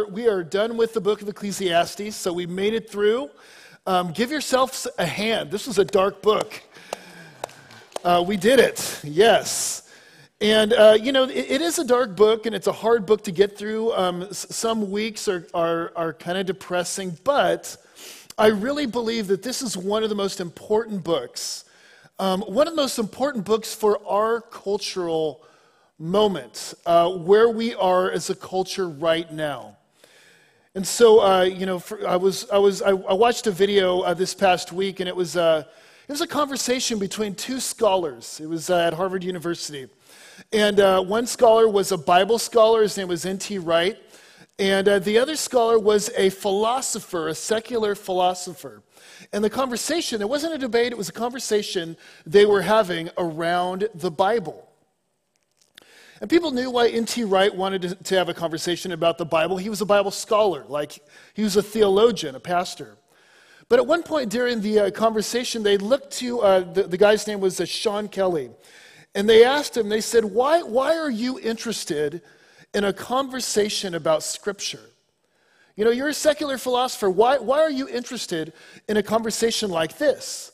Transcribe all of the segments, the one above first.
We, are, we are done with the book of Ecclesiastes, so we made it through. Um, give yourselves a hand. This was a dark book. Uh, we did it, yes. And, uh, you know, it, it is a dark book and it's a hard book to get through. Um, s- some weeks are, are, are kind of depressing, but I really believe that this is one of the most important books, um, one of the most important books for our cultural moment, uh, where we are as a culture right now. And so, uh, you know, for, I was, I was, I, I watched a video uh, this past week, and it was, uh, it was a conversation between two scholars. It was uh, at Harvard University, and uh, one scholar was a Bible scholar. His name was N.T. Wright, and uh, the other scholar was a philosopher, a secular philosopher. And the conversation, it wasn't a debate; it was a conversation they were having around the Bible. And people knew why N.T. Wright wanted to, to, have a conversation about the Bible. He was a Bible scholar, like he was a theologian, a pastor. But at one point during the uh, conversation, they looked to uh, the, the, guy's name was uh, Sean Kelly, and they asked him, they said, why, why are you interested in a conversation about Scripture? You know, you're a secular philosopher. Why, why are you interested in a conversation like this?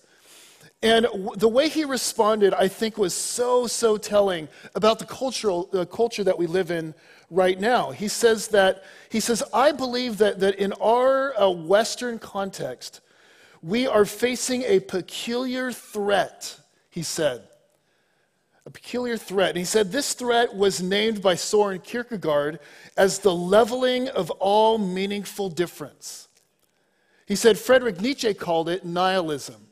And the way he responded, I think, was so, so telling about the cultural, culture that we live in right now. He says that, he says, I believe that, that in our uh, Western context, we are facing a peculiar threat, he said. A peculiar threat. And he said this threat was named by Soren Kierkegaard as the leveling of all meaningful difference. He said Friedrich Nietzsche called it nihilism.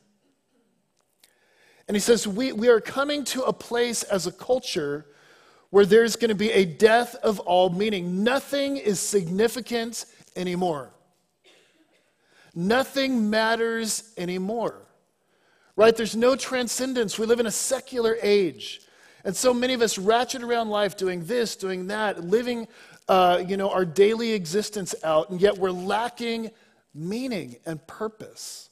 And he says, we, we are coming to a place as a culture where there's going to be a death of all meaning. Nothing is significant anymore. Nothing matters anymore. Right? There's no transcendence. We live in a secular age. And so many of us ratchet around life doing this, doing that, living uh, you know, our daily existence out, and yet we're lacking meaning and purpose.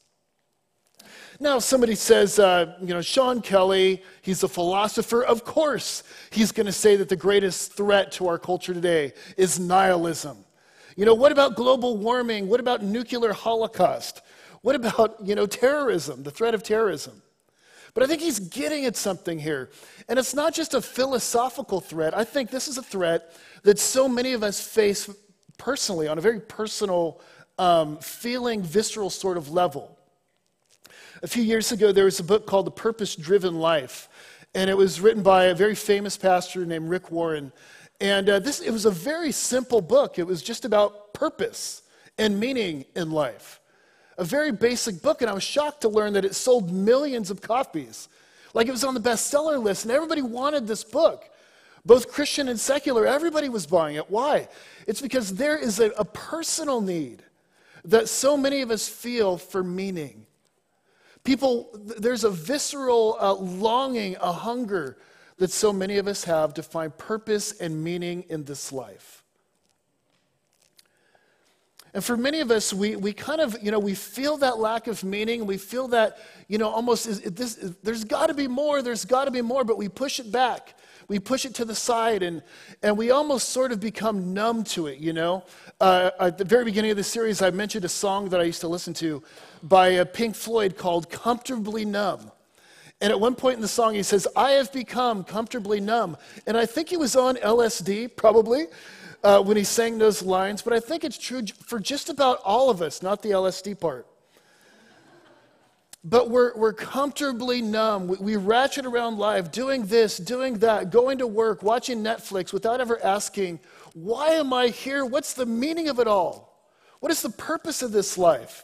Now, somebody says, uh, you know, Sean Kelly, he's a philosopher. Of course, he's going to say that the greatest threat to our culture today is nihilism. You know, what about global warming? What about nuclear holocaust? What about, you know, terrorism, the threat of terrorism? But I think he's getting at something here. And it's not just a philosophical threat. I think this is a threat that so many of us face personally on a very personal, um, feeling, visceral sort of level. A few years ago, there was a book called The Purpose Driven Life, and it was written by a very famous pastor named Rick Warren. And uh, this, it was a very simple book. It was just about purpose and meaning in life. A very basic book, and I was shocked to learn that it sold millions of copies. Like it was on the bestseller list, and everybody wanted this book. Both Christian and secular, everybody was buying it. Why? It's because there is a, a personal need that so many of us feel for meaning. People, there's a visceral uh, longing, a hunger that so many of us have to find purpose and meaning in this life. And for many of us, we, we kind of, you know, we feel that lack of meaning. We feel that, you know, almost is, this, there's got to be more, there's got to be more, but we push it back. We push it to the side and, and we almost sort of become numb to it, you know. Uh, at the very beginning of the series, I mentioned a song that I used to listen to by uh, Pink Floyd called Comfortably Numb. And at one point in the song, he says, I have become comfortably numb. And I think he was on LSD, probably, uh, when he sang those lines. But I think it's true for just about all of us, not the LSD part. But we're, we're comfortably numb. We, we ratchet around life, doing this, doing that, going to work, watching Netflix without ever asking, why am I here? What's the meaning of it all? What is the purpose of this life?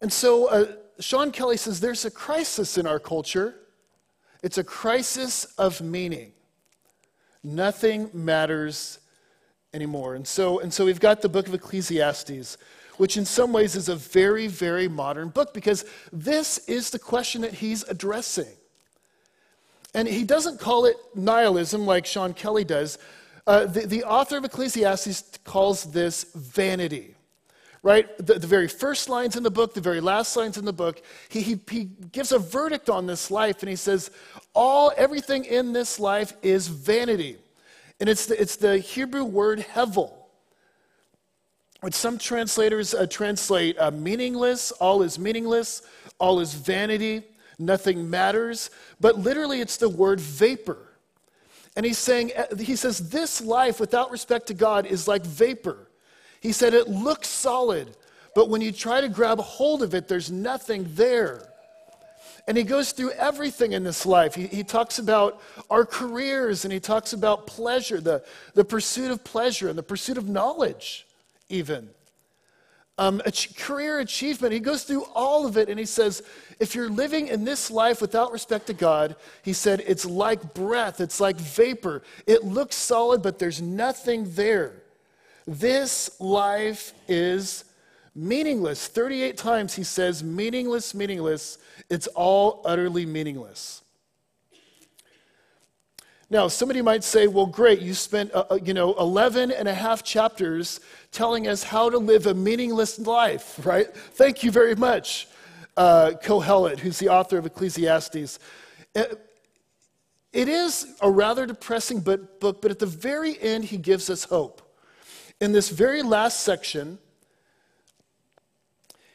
And so, uh, Sean Kelly says there's a crisis in our culture. It's a crisis of meaning. Nothing matters anymore. And so, and so we've got the book of Ecclesiastes, which in some ways is a very, very modern book because this is the question that he's addressing. And he doesn't call it nihilism like Sean Kelly does. Uh, the, the author of Ecclesiastes calls this vanity right? The, the, very first lines in the book, the very last lines in the book, he, he, he gives a verdict on this life and he says, all, everything in this life is vanity. And it's the, it's the Hebrew word hevel. Which some translators uh, translate uh, meaningless, all is meaningless, all is vanity, nothing matters. But literally, it's the word vapor. And he's saying, uh, he says, this life without respect to God is like vapor. He said, it looks solid, but when you try to grab hold of it, there's nothing there. And he goes through everything in this life. He, he talks about our careers and he talks about pleasure, the, the pursuit of pleasure and the pursuit of knowledge, even. Um, career achievement. He goes through all of it and he says, if you're living in this life without respect to God, he said, it's like breath, it's like vapor. It looks solid, but there's nothing there. This life is meaningless. 38 times he says, meaningless, meaningless. It's all utterly meaningless. Now, somebody might say, well, great, you spent, uh, uh, you know, 11 and a half chapters telling us how to live a meaningless life, right? Thank you very much, uh, Kohelet, who's the author of Ecclesiastes. Uh, it is a rather depressing book, but at the very end, he gives us hope. In this very last section,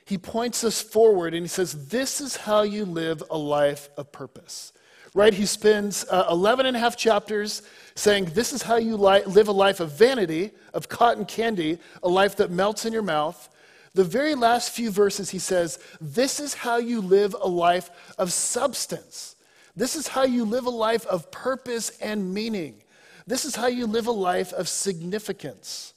he points us forward and he says, This is how you live a life of purpose. Right? He spends uh, 11 and a half chapters saying, This is how you li- live a life of vanity, of cotton candy, a life that melts in your mouth. The very last few verses, he says, This is how you live a life of substance. This is how you live a life of purpose and meaning. This is how you live a life of significance.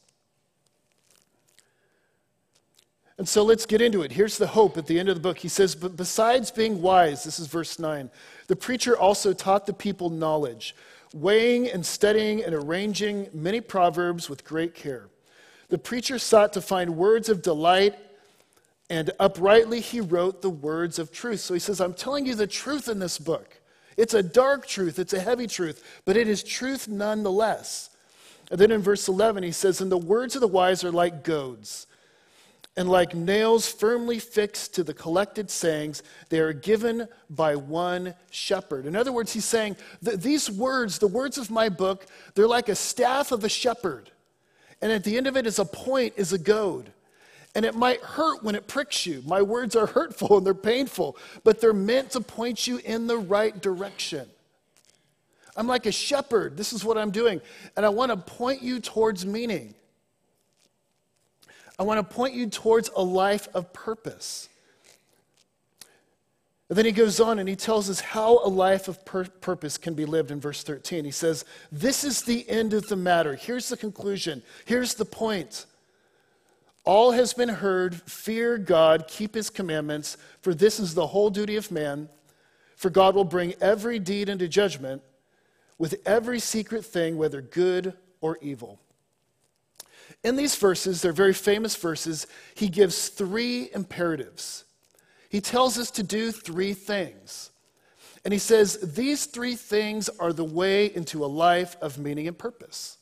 And so let's get into it. Here's the hope at the end of the book. He says, But besides being wise, this is verse 9, the preacher also taught the people knowledge, weighing and studying and arranging many proverbs with great care. The preacher sought to find words of delight, and uprightly he wrote the words of truth. So he says, I'm telling you the truth in this book. It's a dark truth, it's a heavy truth, but it is truth nonetheless. And then in verse 11, he says, And the words of the wise are like goads and like nails firmly fixed to the collected sayings, they are given by one shepherd. In other words, he's saying these words, the words of my book, they're like a staff of a shepherd. And at the end of it is a point, is a goad. And it might hurt when it pricks you. My words are hurtful and they're painful, but they're meant to point you in the right direction. I'm like a shepherd. This is what I'm doing. And I want to point you towards meaning. I want to point you towards a life of purpose. And then he goes on and he tells us how a life of pur- purpose can be lived in verse 13. He says, This is the end of the matter. Here's the conclusion. Here's the point. All has been heard. Fear God, keep his commandments, for this is the whole duty of man. For God will bring every deed into judgment with every secret thing, whether good or evil. In these verses, they're very famous verses, he gives three imperatives. He tells us to do three things. And he says, These three things are the way into a life of meaning and purpose.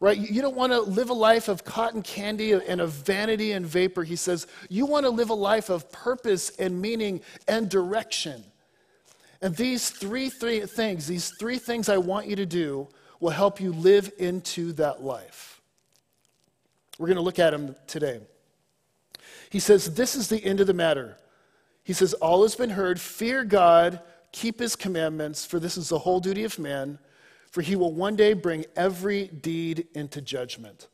Right? You don't want to live a life of cotton candy and of vanity and vapor. He says, You want to live a life of purpose and meaning and direction. And these three, three things, these three things I want you to do, will help you live into that life. We're going to look at him today. He says, This is the end of the matter. He says, All has been heard. Fear God, keep his commandments, for this is the whole duty of man, for he will one day bring every deed into judgment.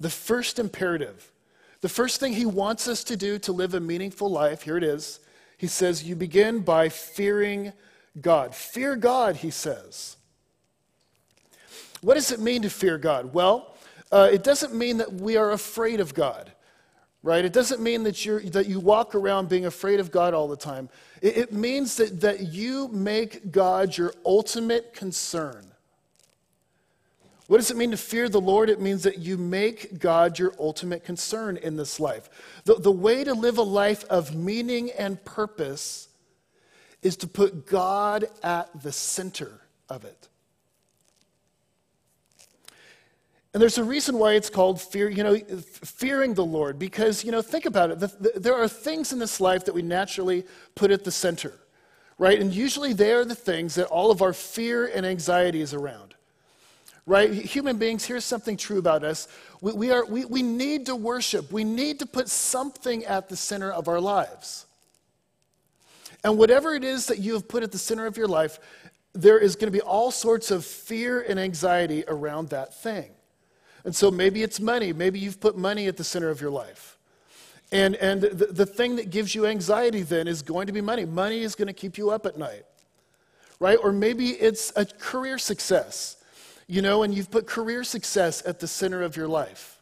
The first imperative, the first thing he wants us to do to live a meaningful life, here it is. He says, You begin by fearing God. Fear God, he says. What does it mean to fear God? Well, uh, it doesn't mean that we are afraid of God, right? It doesn't mean that, you're, that you walk around being afraid of God all the time. It, it means that, that you make God your ultimate concern. What does it mean to fear the Lord? It means that you make God your ultimate concern in this life. The, the way to live a life of meaning and purpose is to put God at the center of it. And there's a reason why it's called fear, you know, fearing the Lord, because, you know, think about it. The, the, there are things in this life that we naturally put at the center, right? And usually they are the things that all of our fear and anxiety is around, right? Human beings, here's something true about us. We, we, are, we, we need to worship, we need to put something at the center of our lives. And whatever it is that you have put at the center of your life, there is going to be all sorts of fear and anxiety around that thing. And so maybe it's money. Maybe you've put money at the center of your life. And, and the, the thing that gives you anxiety then is going to be money. Money is going to keep you up at night, right? Or maybe it's a career success, you know, and you've put career success at the center of your life,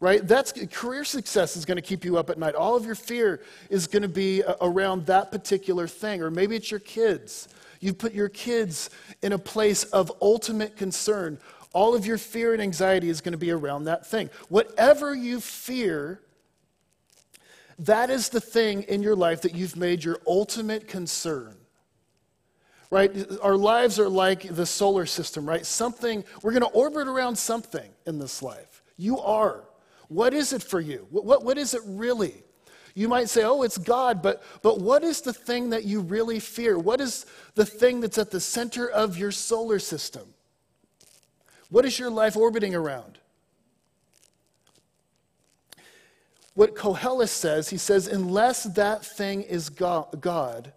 right? That's career success is going to keep you up at night. All of your fear is going to be uh, around that particular thing. Or maybe it's your kids. You put your kids in a place of ultimate concern all of your fear and anxiety is going to be around that thing. Whatever you fear, that is the thing in your life that you've made your ultimate concern. Right? Our lives are like the solar system, right? Something, we're going to orbit around something in this life. You are. What is it for you? What, what, what is it really? You might say, oh, it's God, but, but what is the thing that you really fear? What is the thing that's at the center of your solar system? What is your life orbiting around? What Koheles says, he says, unless that thing is God,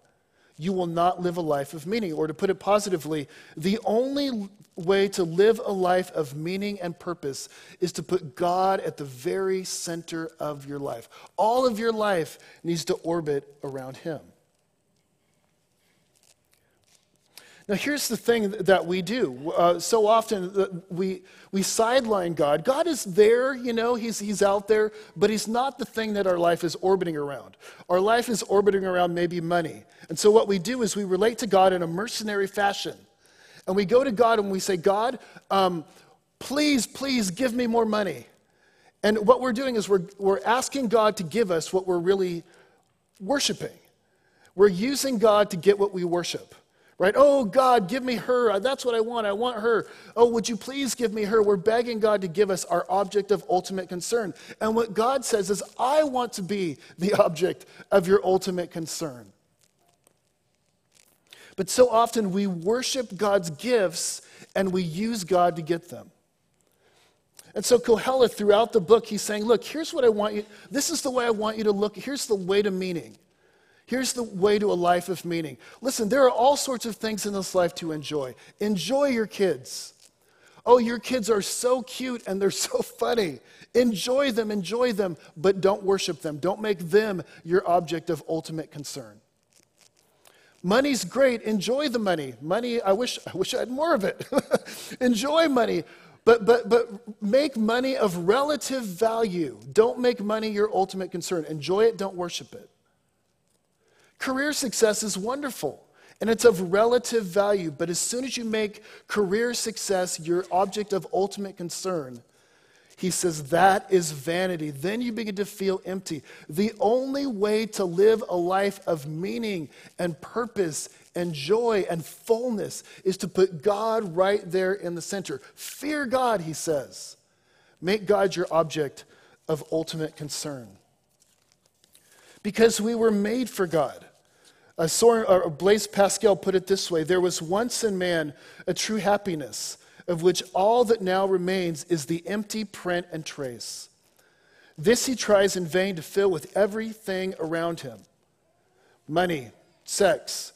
you will not live a life of meaning. Or to put it positively, the only way to live a life of meaning and purpose is to put God at the very center of your life. All of your life needs to orbit around Him. Now, here's the thing that we do. Uh, so often we, we sideline God. God is there, you know, he's, he's out there, but He's not the thing that our life is orbiting around. Our life is orbiting around maybe money. And so what we do is we relate to God in a mercenary fashion. And we go to God and we say, God, um, please, please give me more money. And what we're doing is we're, we're asking God to give us what we're really worshiping. We're using God to get what we worship right? Oh, God, give me her. Uh, that's what I want. I want her. Oh, would you please give me her? We're begging God to give us our object of ultimate concern. And what God says is, I want to be the object of your ultimate concern. But so often we worship God's gifts and we use God to get them. And so Kohelet, throughout the book, he's saying, Look, here's what I want you, this is the way I want you to look. Here's the way to meaning. Here's the way to a life of meaning. Listen, there are all sorts of things in this life to enjoy. Enjoy your kids. Oh, your kids are so cute and they're so funny. Enjoy them, enjoy them, but don't worship them. Don't make them your object of ultimate concern. Money's great. Enjoy the money. Money, I wish I wish I had more of it. enjoy money. But, but, but make money of relative value. Don't make money your ultimate concern. Enjoy it, don't worship it. Career success is wonderful and it's of relative value, but as soon as you make career success your object of ultimate concern, he says that is vanity. Then you begin to feel empty. The only way to live a life of meaning and purpose and joy and fullness is to put God right there in the center. Fear God, he says. Make God your object of ultimate concern. Because we were made for God. Uh, Blaise Pascal put it this way There was once in man a true happiness, of which all that now remains is the empty print and trace. This he tries in vain to fill with everything around him money, sex,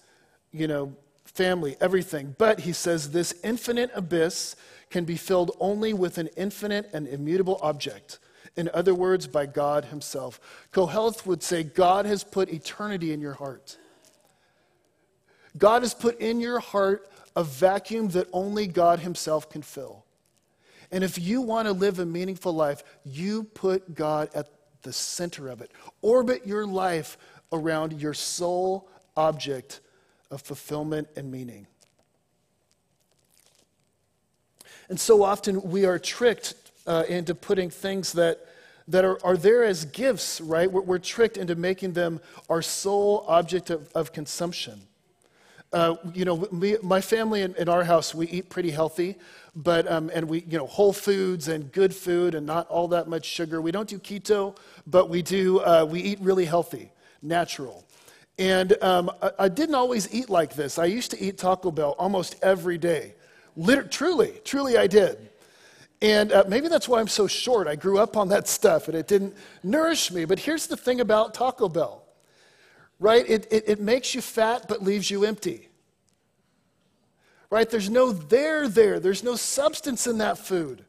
you know, family, everything. But he says this infinite abyss can be filled only with an infinite and immutable object. In other words, by God Himself. Kohelet would say, God has put eternity in your heart. God has put in your heart a vacuum that only God Himself can fill. And if you want to live a meaningful life, you put God at the center of it. Orbit your life around your sole object of fulfillment and meaning. And so often we are tricked uh, into putting things that, that are, are there as gifts, right? We're, we're tricked into making them our sole object of, of consumption. Uh, you know, we, my family in, in, our house, we eat pretty healthy, but, um, and we, you know, whole foods and good food and not all that much sugar. We don't do keto, but we do, uh, we eat really healthy, natural. And um, I, I, didn't always eat like this. I used to eat Taco Bell almost every day Liter- truly, truly, I did. And uh, maybe that's why I'm so short. I grew up on that stuff and it didn't nourish me. But here's the thing about Taco Bell, right? It, it, it makes you fat but leaves you empty. Right? There's no there there, there's no substance in that food.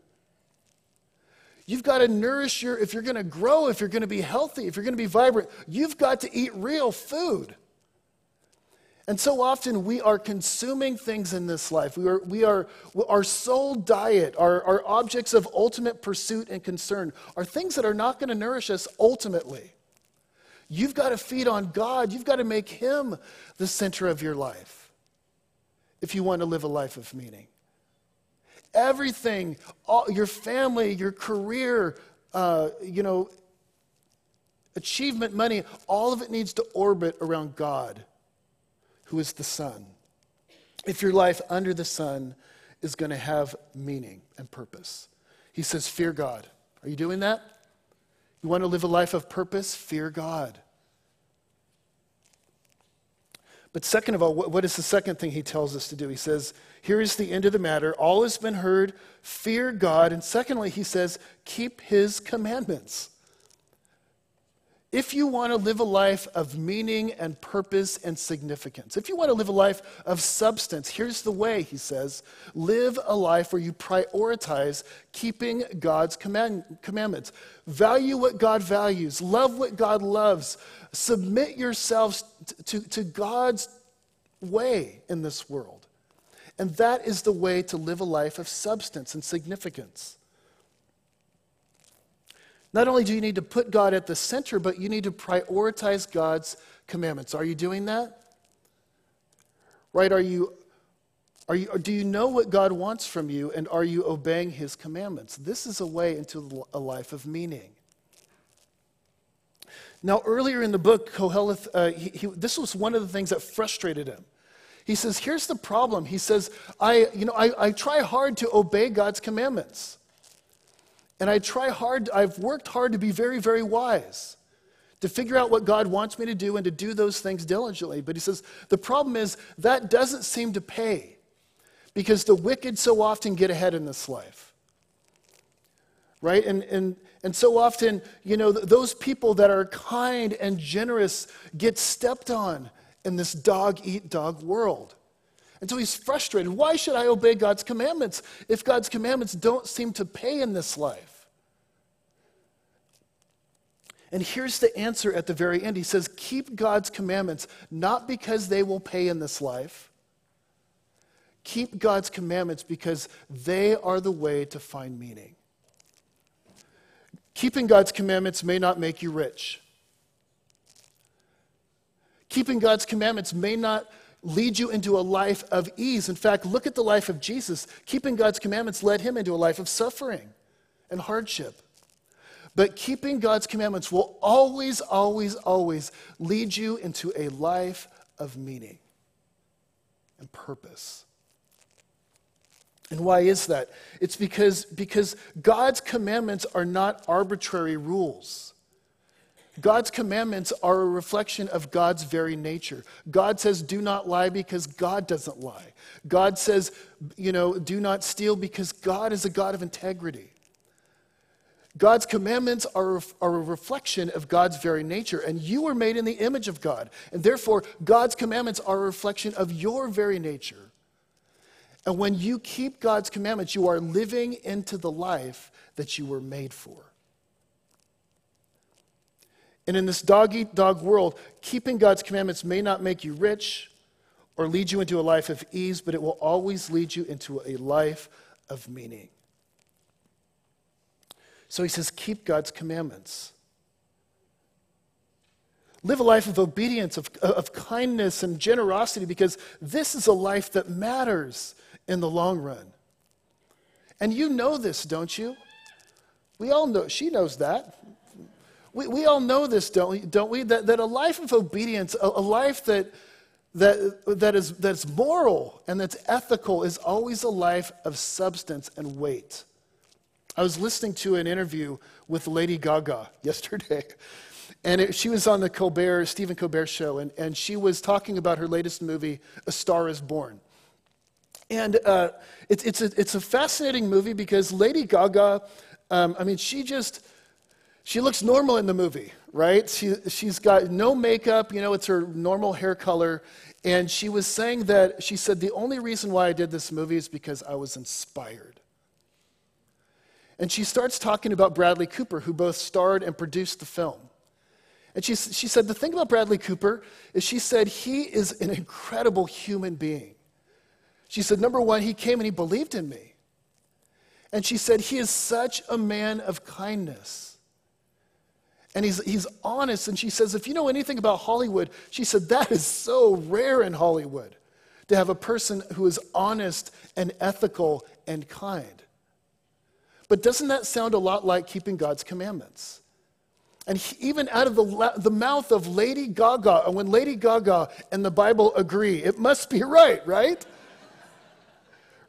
You've got to nourish your, if you're going to grow, if you're going to be healthy, if you're going to be vibrant, you've got to eat real food. And so often we are consuming things in this life. We are, we are, our sole diet, our, our objects of ultimate pursuit and concern are things that are not going to nourish us ultimately. You've got to feed on God. You've got to make Him the center of your life if you want to live a life of meaning. Everything, all, your family, your career, uh, you know, achievement, money, all of it needs to orbit around God who is the Son. If your life under the sun is going to have meaning and purpose, he says, Fear God. Are you doing that? You want to live a life of purpose? Fear God. But second of all, what is the second thing he tells us to do? He says, Here is the end of the matter. All has been heard. Fear God. And secondly, he says, Keep his commandments. If you want to live a life of meaning and purpose and significance, if you want to live a life of substance, here's the way, he says live a life where you prioritize keeping God's command, commandments. Value what God values, love what God loves, submit yourselves to, to, to God's way in this world. And that is the way to live a life of substance and significance. Not only do you need to put God at the center, but you need to prioritize God's commandments. Are you doing that? Right? Are you, are you, do you know what God wants from you and are you obeying his commandments? This is a way into a life of meaning. Now, earlier in the book, Koheleth, uh, he, he, this was one of the things that frustrated him. He says, Here's the problem. He says, I, you know, I, I try hard to obey God's commandments. And I try hard, I've worked hard to be very, very wise, to figure out what God wants me to do and to do those things diligently. But he says, the problem is that doesn't seem to pay because the wicked so often get ahead in this life. Right? And, and, and so often, you know, those people that are kind and generous get stepped on in this dog eat dog world. And so he's frustrated. Why should I obey God's commandments if God's commandments don't seem to pay in this life? And here's the answer at the very end. He says, Keep God's commandments, not because they will pay in this life. Keep God's commandments because they are the way to find meaning. Keeping God's commandments may not make you rich. Keeping God's commandments may not lead you into a life of ease. In fact, look at the life of Jesus. Keeping God's commandments led him into a life of suffering and hardship. But keeping God's commandments will always, always, always lead you into a life of meaning and purpose. And why is that? It's because, because God's commandments are not arbitrary rules. God's commandments are a reflection of God's very nature. God says, do not lie because God doesn't lie. God says, you know, do not steal because God is a God of integrity. God's commandments are, are a reflection of God's very nature, and you were made in the image of God. And therefore, God's commandments are a reflection of your very nature. And when you keep God's commandments, you are living into the life that you were made for. And in this dog eat dog world, keeping God's commandments may not make you rich or lead you into a life of ease, but it will always lead you into a life of meaning. So he says, keep God's commandments. Live a life of obedience, of, of kindness and generosity, because this is a life that matters in the long run. And you know this, don't you? We all know, she knows that. We, we all know this, don't we? Don't we? That, that a life of obedience, a, a life that, that, that is, that's moral and that's ethical, is always a life of substance and weight. I was listening to an interview with Lady Gaga yesterday. And it, she was on the Colbert, Stephen Colbert show, and, and she was talking about her latest movie, A Star is Born. And uh, it's, it's, a, it's a fascinating movie because Lady Gaga, um, I mean, she just, she looks normal in the movie, right? She, she's got no makeup, you know, it's her normal hair color. And she was saying that, she said, the only reason why I did this movie is because I was inspired. And she starts talking about Bradley Cooper, who both starred and produced the film. And she, she said, The thing about Bradley Cooper is she said, he is an incredible human being. She said, Number one, he came and he believed in me. And she said, He is such a man of kindness. And he's, he's honest. And she says, If you know anything about Hollywood, she said, That is so rare in Hollywood to have a person who is honest and ethical and kind. But doesn't that sound a lot like keeping God's commandments? And he, even out of the, the mouth of Lady Gaga, and when Lady Gaga and the Bible agree, it must be right, right?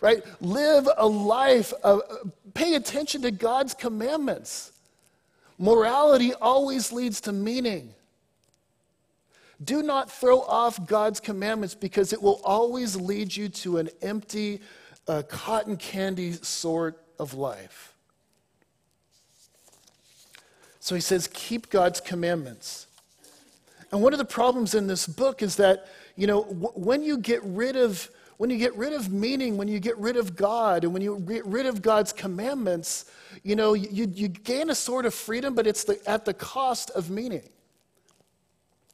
right? Live a life of pay attention to God's commandments. Morality always leads to meaning. Do not throw off God's commandments because it will always lead you to an empty, uh, cotton candy sort of life. So he says, keep God's commandments. And one of the problems in this book is that, you know, w- when you get rid of when you get rid of meaning, when you get rid of God, and when you get rid of God's commandments, you know, you, you gain a sort of freedom, but it's the, at the cost of meaning.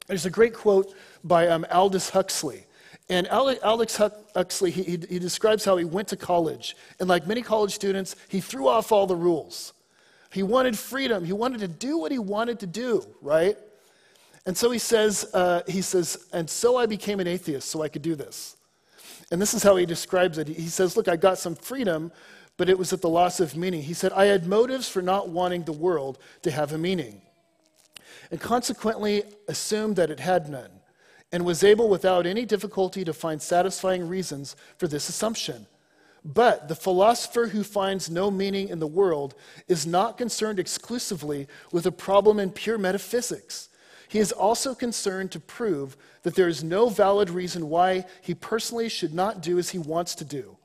There's a great quote by um, Aldous Huxley. And Aldous Huxley, he, he describes how he went to college. And like many college students, he threw off all the rules. He wanted freedom. He wanted to do what he wanted to do, right? And so he says, uh, he says, and so I became an atheist so I could do this. And this is how he describes it. He says, look, I got some freedom, but it was at the loss of meaning. He said, I had motives for not wanting the world to have a meaning, and consequently assumed that it had none, and was able without any difficulty to find satisfying reasons for this assumption. But the philosopher who finds no meaning in the world is not concerned exclusively with a problem in pure metaphysics. He is also concerned to prove that there is no valid reason why he personally should not do as he wants to do.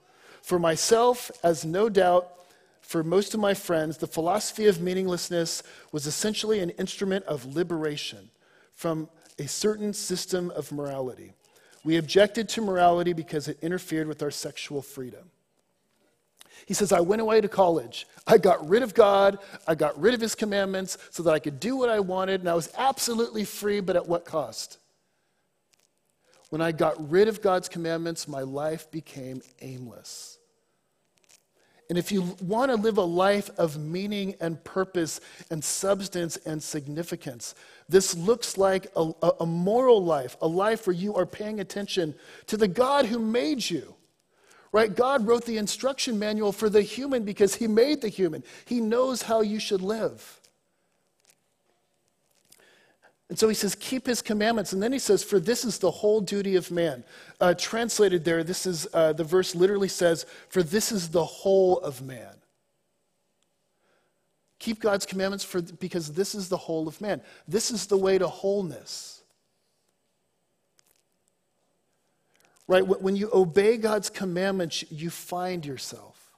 For myself, as no doubt for most of my friends, the philosophy of meaninglessness was essentially an instrument of liberation from a certain system of morality. We objected to morality because it interfered with our sexual freedom. He says, I went away to college. I got rid of God. I got rid of his commandments so that I could do what I wanted, and I was absolutely free, but at what cost? When I got rid of God's commandments, my life became aimless. And if you want to live a life of meaning and purpose and substance and significance, this looks like a, a, moral life, a life where you are paying attention to the God who made you Right? God wrote the instruction manual for the human because he made the human. He knows how you should live. And so he says, keep his commandments. And then he says, for this is the whole duty of man. Uh, translated there, this is, uh, the verse literally says, for this is the whole of man. Keep God's commandments for, because this is the whole of man. This is the way to wholeness. Right? When you obey God's commandments, you find yourself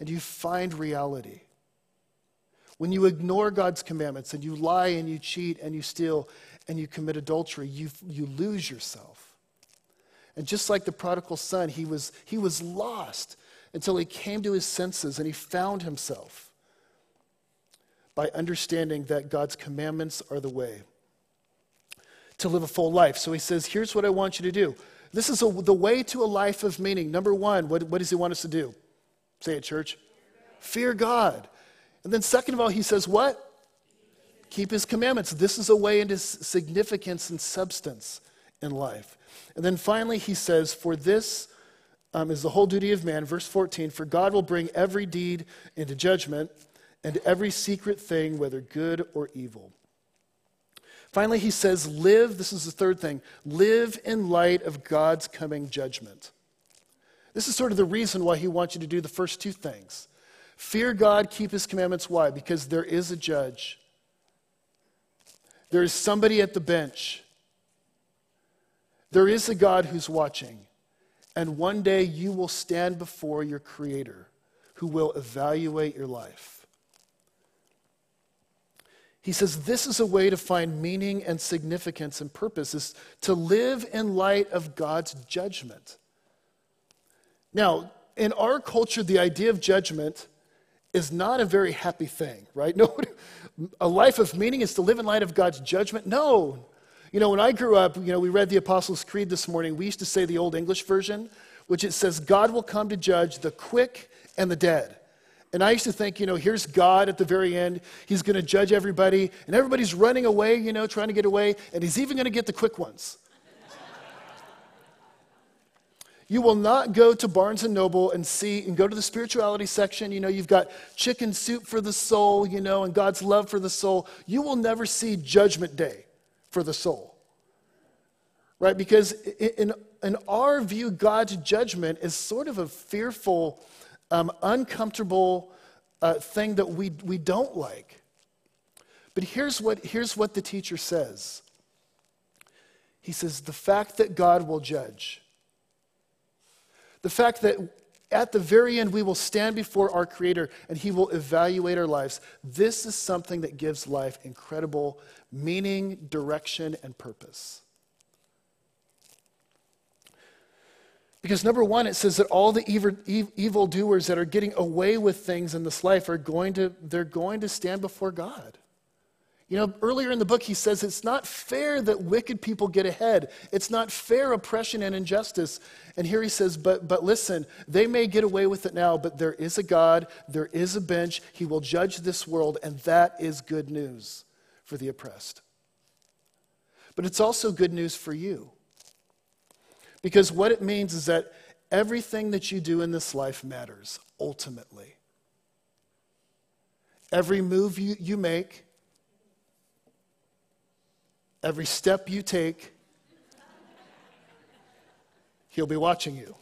and you find reality. When you ignore God's commandments and you lie and you cheat and you steal and you commit adultery, you, you lose yourself. And just like the prodigal son, he was, he was lost until he came to his senses and he found himself by understanding that God's commandments are the way to live a full life. So he says, Here's what I want you to do this is a, the way to a life of meaning. Number one, what, what does he want us to do? Say it, church. Fear God. And then, second of all, he says, What? Keep his commandments. This is a way into significance and substance in life. And then finally, he says, For this um, is the whole duty of man. Verse 14 For God will bring every deed into judgment and every secret thing, whether good or evil. Finally, he says, live, this is the third thing, live in light of God's coming judgment. This is sort of the reason why he wants you to do the first two things. Fear God, keep his commandments. Why? Because there is a judge. There is somebody at the bench. There is a God who's watching. And one day you will stand before your Creator who will evaluate your life. He says this is a way to find meaning and significance and purpose is to live in light of God's judgment. Now, in our culture, the idea of judgment is not a very happy thing, right? No, a life of meaning is to live in light of God's judgment. No. You know, when I grew up, you know, we read the Apostles' Creed this morning. We used to say the Old English version, which it says, God will come to judge the quick and the dead. And I used to think, you know, here's God at the very end. He's going to judge everybody, and everybody's running away, you know, trying to get away, and he's even going to get the quick ones. You will not go to Barnes and Noble and see and go to the spirituality section. You know, you've got chicken soup for the soul, you know, and God's love for the soul. You will never see Judgment Day for the soul. Right? Because in, in our view, God's judgment is sort of a fearful um, uncomfortable uh, thing that we, we don't like. But here's what, here's what the teacher says He says, The fact that God will judge, the fact that at the very end we will stand before our Creator and He will evaluate our lives, this is something that gives life incredible meaning, direction, and purpose. Because number one, it says that all the evil, evil doers that are getting away with things in this life are going to, they're going to stand before God. You know, earlier in the book, he says it's not fair that wicked people get ahead. It's not fair oppression and injustice. And here he says, but, but listen, they may get away with it now, but there is a God, there is a bench, he will judge this world, and that is good news for the oppressed. But it's also good news for you. Because what it means is that everything that you do in this life matters, ultimately. Every move you, you make, every step you take, he'll be watching you.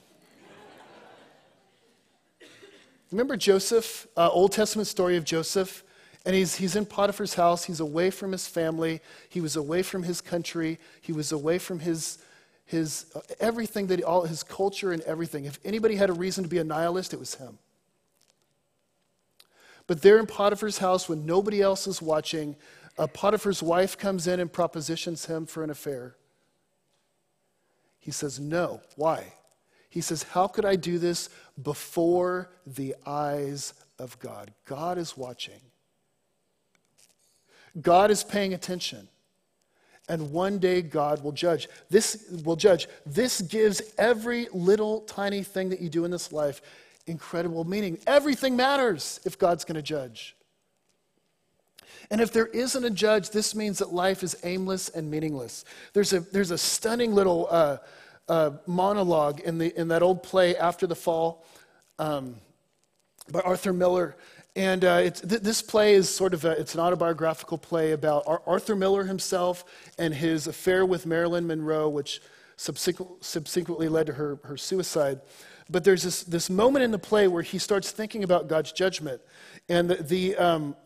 Remember Joseph, uh, Old Testament story of Joseph? And he's, he's in Potiphar's house. He's away from his family. He was away from his country. He was away from his, his uh, everything that all his culture and everything. If anybody had a reason to be a nihilist, it was him. But there in Potiphar's house, when nobody else is watching, uh, Potiphar's wife comes in and propositions him for an affair. He says, No. Why? He says, How could I do this before the eyes of God? God is watching, God is paying attention and one day God will judge. This will judge. This gives every little tiny thing that you do in this life incredible meaning. Everything matters if God's going to judge. And if there isn't a judge, this means that life is aimless and meaningless. There's a, there's a stunning little uh, uh, monologue in, the, in that old play, After the Fall, um, by Arthur Miller. And uh, th- this play is sort of a, it's an autobiographical play about Ar- Arthur Miller himself and his affair with Marilyn Monroe, which subsequent, subsequently led to her, her suicide. But there's this, this moment in the play where he starts thinking about God's judgment. And the, the, um,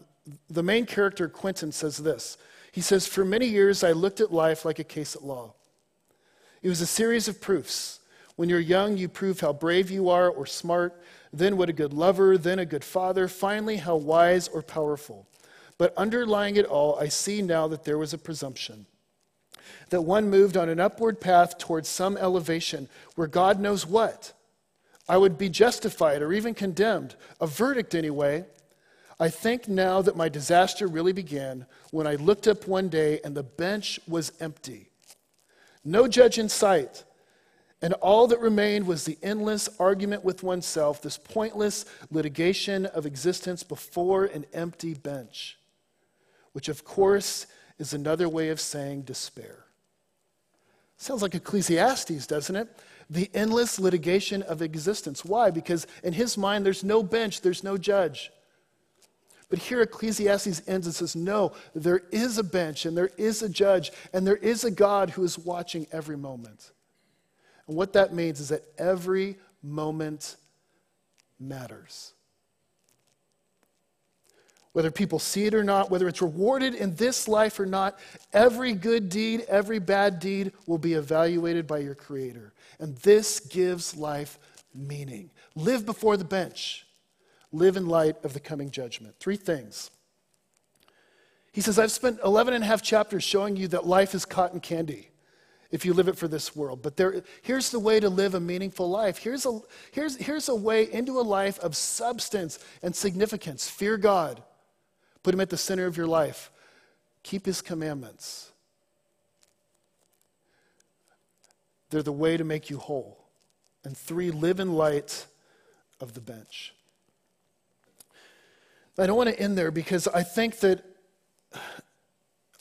the main character, Quentin, says this. He says, For many years, I looked at life like a case at law. It was a series of proofs. When you're young, you prove how brave you are or smart then what a good lover, then a good father, finally, how wise or powerful. But underlying it all, I see now that there was a presumption. That one moved on an upward path towards some elevation where God knows what. I would be justified or even condemned, a verdict anyway. I think now that my disaster really began when I looked up one day and the bench was empty. No judge in sight. And all that remained was the endless argument with oneself, this pointless litigation of existence before an empty bench, which, of course, is another way of saying despair. Sounds like Ecclesiastes, doesn't it? The endless litigation of existence. Why? Because in his mind, there's no bench, there's no judge. But here Ecclesiastes ends and says, No, there is a bench and there is a judge and there is a God who is watching every moment. And what that means is that every moment matters. Whether people see it or not, whether it's rewarded in this life or not, every good deed, every bad deed will be evaluated by your Creator. And this gives life meaning. Live before the bench, live in light of the coming judgment. Three things. He says, I've spent 11 and a half chapters showing you that life is cotton candy if you live it for this world. But there, here's the way to live a meaningful life. Here's a, here's, here's a way into a life of substance and significance. Fear God, put Him at the center of your life, keep His commandments. They're the way to make you whole. And three, live in light of the bench. I don't want to end there because I think that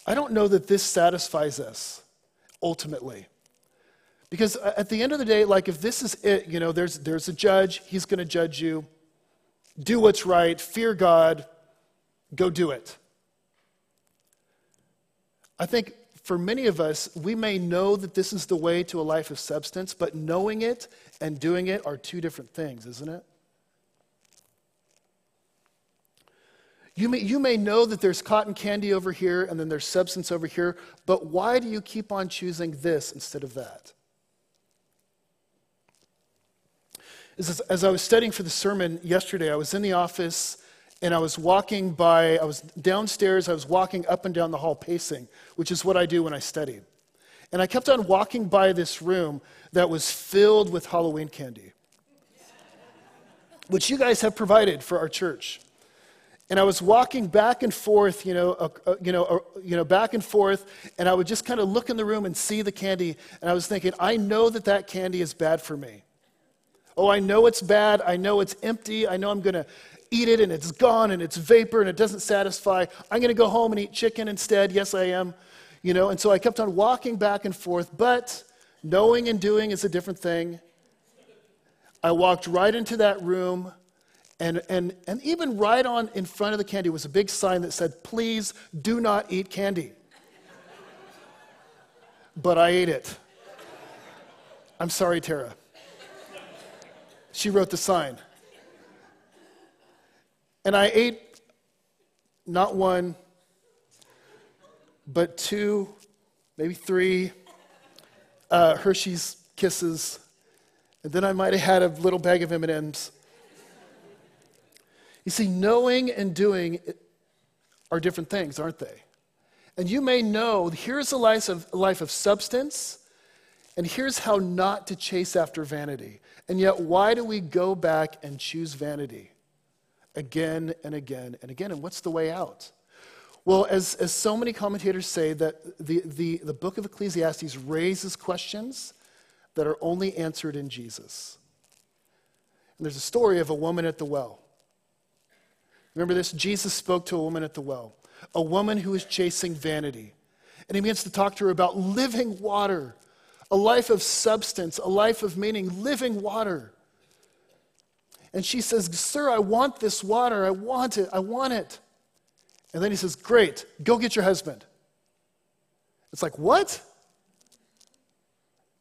I don't know that this satisfies us ultimately. Because at the end of the day, like if this is it, you know, there's, there's a judge, he's going to judge you. Do what's right, fear God, go do it. I think for many of us, we may know that this is the way to a life of substance, but knowing it and doing it are two different things, isn't it? You may, you may know that there's cotton candy over here and then there's substance over here, but why do you keep on choosing this instead of that? As, as I was studying for the sermon yesterday, I was in the office and I was walking by, I was downstairs, I was walking up and down the hall pacing, which is what I do when I study. And I kept on walking by this room that was filled with Halloween candy, which you guys have provided for our church. And I was walking back and forth, you know, uh, you know, uh, you know, back and forth, and I would just kind of look in the room and see the candy, and I was thinking, I know that that candy is bad for me. Oh, I know it's bad. I know it's empty. I know I'm going to eat it and it's gone and it's vapor and it doesn't satisfy. I'm going to go home and eat chicken instead. Yes, I am. You know, and so I kept on walking back and forth, but knowing and doing is a different thing. I walked right into that room and, and, and even right on in front of the candy was a big sign that said, Please do not eat candy. but I ate it. I'm sorry, Tara. She wrote the sign. And I ate not one, but two, maybe three uh, Hershey's Kisses. And then I might have had a little bag of M&Ms. You see, knowing and doing are different things, aren't they? And you may know here's a life of, life of substance, and here's how not to chase after vanity. And yet, why do we go back and choose vanity again and again and again? And what's the way out? Well, as, as so many commentators say, that the, the, the book of Ecclesiastes raises questions that are only answered in Jesus. And there's a story of a woman at the well. Remember this? Jesus spoke to a woman at the well, a woman who was chasing vanity. And he begins to talk to her about living water, a life of substance, a life of meaning, living water. And she says, Sir, I want this water. I want it. I want it. And then he says, Great, go get your husband. It's like, What?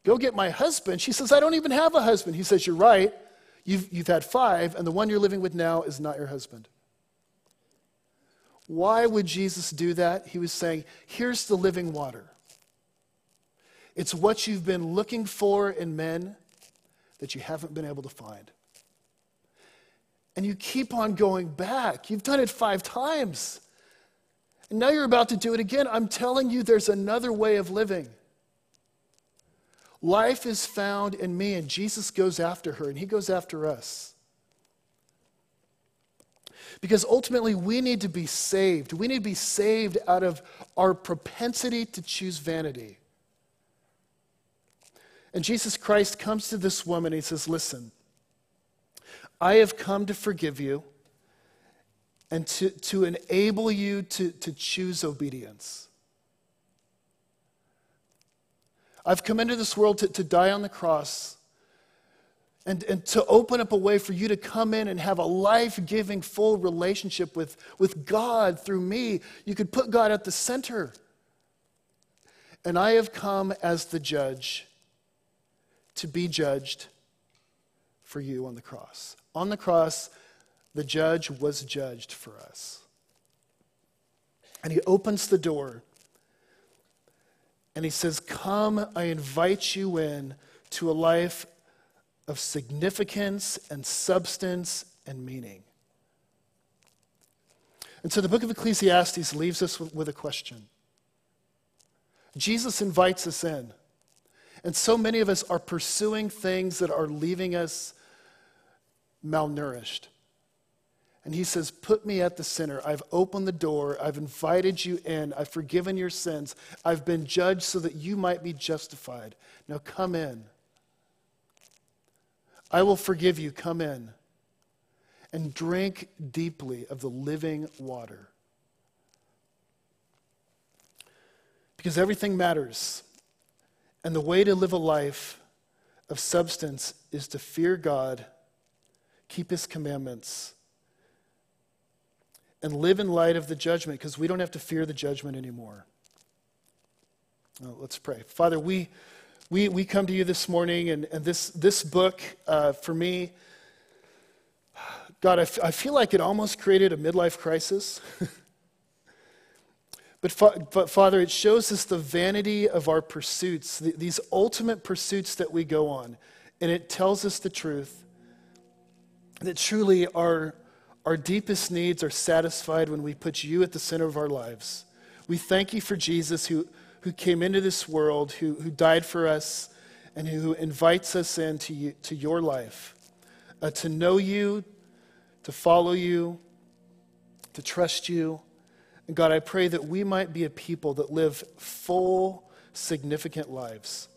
Go get my husband. She says, I don't even have a husband. He says, You're right. You've, you've had five, and the one you're living with now is not your husband. Why would Jesus do that? He was saying, Here's the living water. It's what you've been looking for in men that you haven't been able to find. And you keep on going back. You've done it five times. And now you're about to do it again. I'm telling you, there's another way of living. Life is found in me, and Jesus goes after her, and he goes after us. Because ultimately, we need to be saved. We need to be saved out of our propensity to choose vanity. And Jesus Christ comes to this woman and he says, Listen, I have come to forgive you and to, to enable you to, to choose obedience. I've come into this world to, to die on the cross and, and to open up a way for you to come in and have a life giving, full relationship with, with God through me. You could put God at the center. And I have come as the judge to be judged for you on the cross. On the cross, the judge was judged for us. And he opens the door and he says, Come, I invite you in to a life of significance and substance and meaning. And so the book of Ecclesiastes leaves us with, a question. Jesus invites us in. And so many of us are pursuing things that are leaving us malnourished. And he says, Put me at the center. I've opened the door. I've invited you in. I've forgiven your sins. I've been judged so that you might be justified. Now come in. I will forgive you. Come in. And drink deeply of the living water. Because everything matters. And the way to live a life of substance is to fear God, keep his commandments and live in light of the judgment because we don't have to fear the judgment anymore. Let's pray. Father, we, we, we come to you this morning, and, and this, this book, uh, for me, God, I, f- I feel like it almost created a midlife crisis. but, fa- but, Father, it shows us the vanity of our pursuits, th- these ultimate pursuits that we go on. And it tells us the truth that truly our our deepest needs are satisfied when we put you at the center of our lives. We thank you for Jesus who, who came into this world, who, who died for us, and who invites us into you, to your life, uh, to know you, to follow you, to trust you. And God, I pray that we might be a people that live full, significant lives.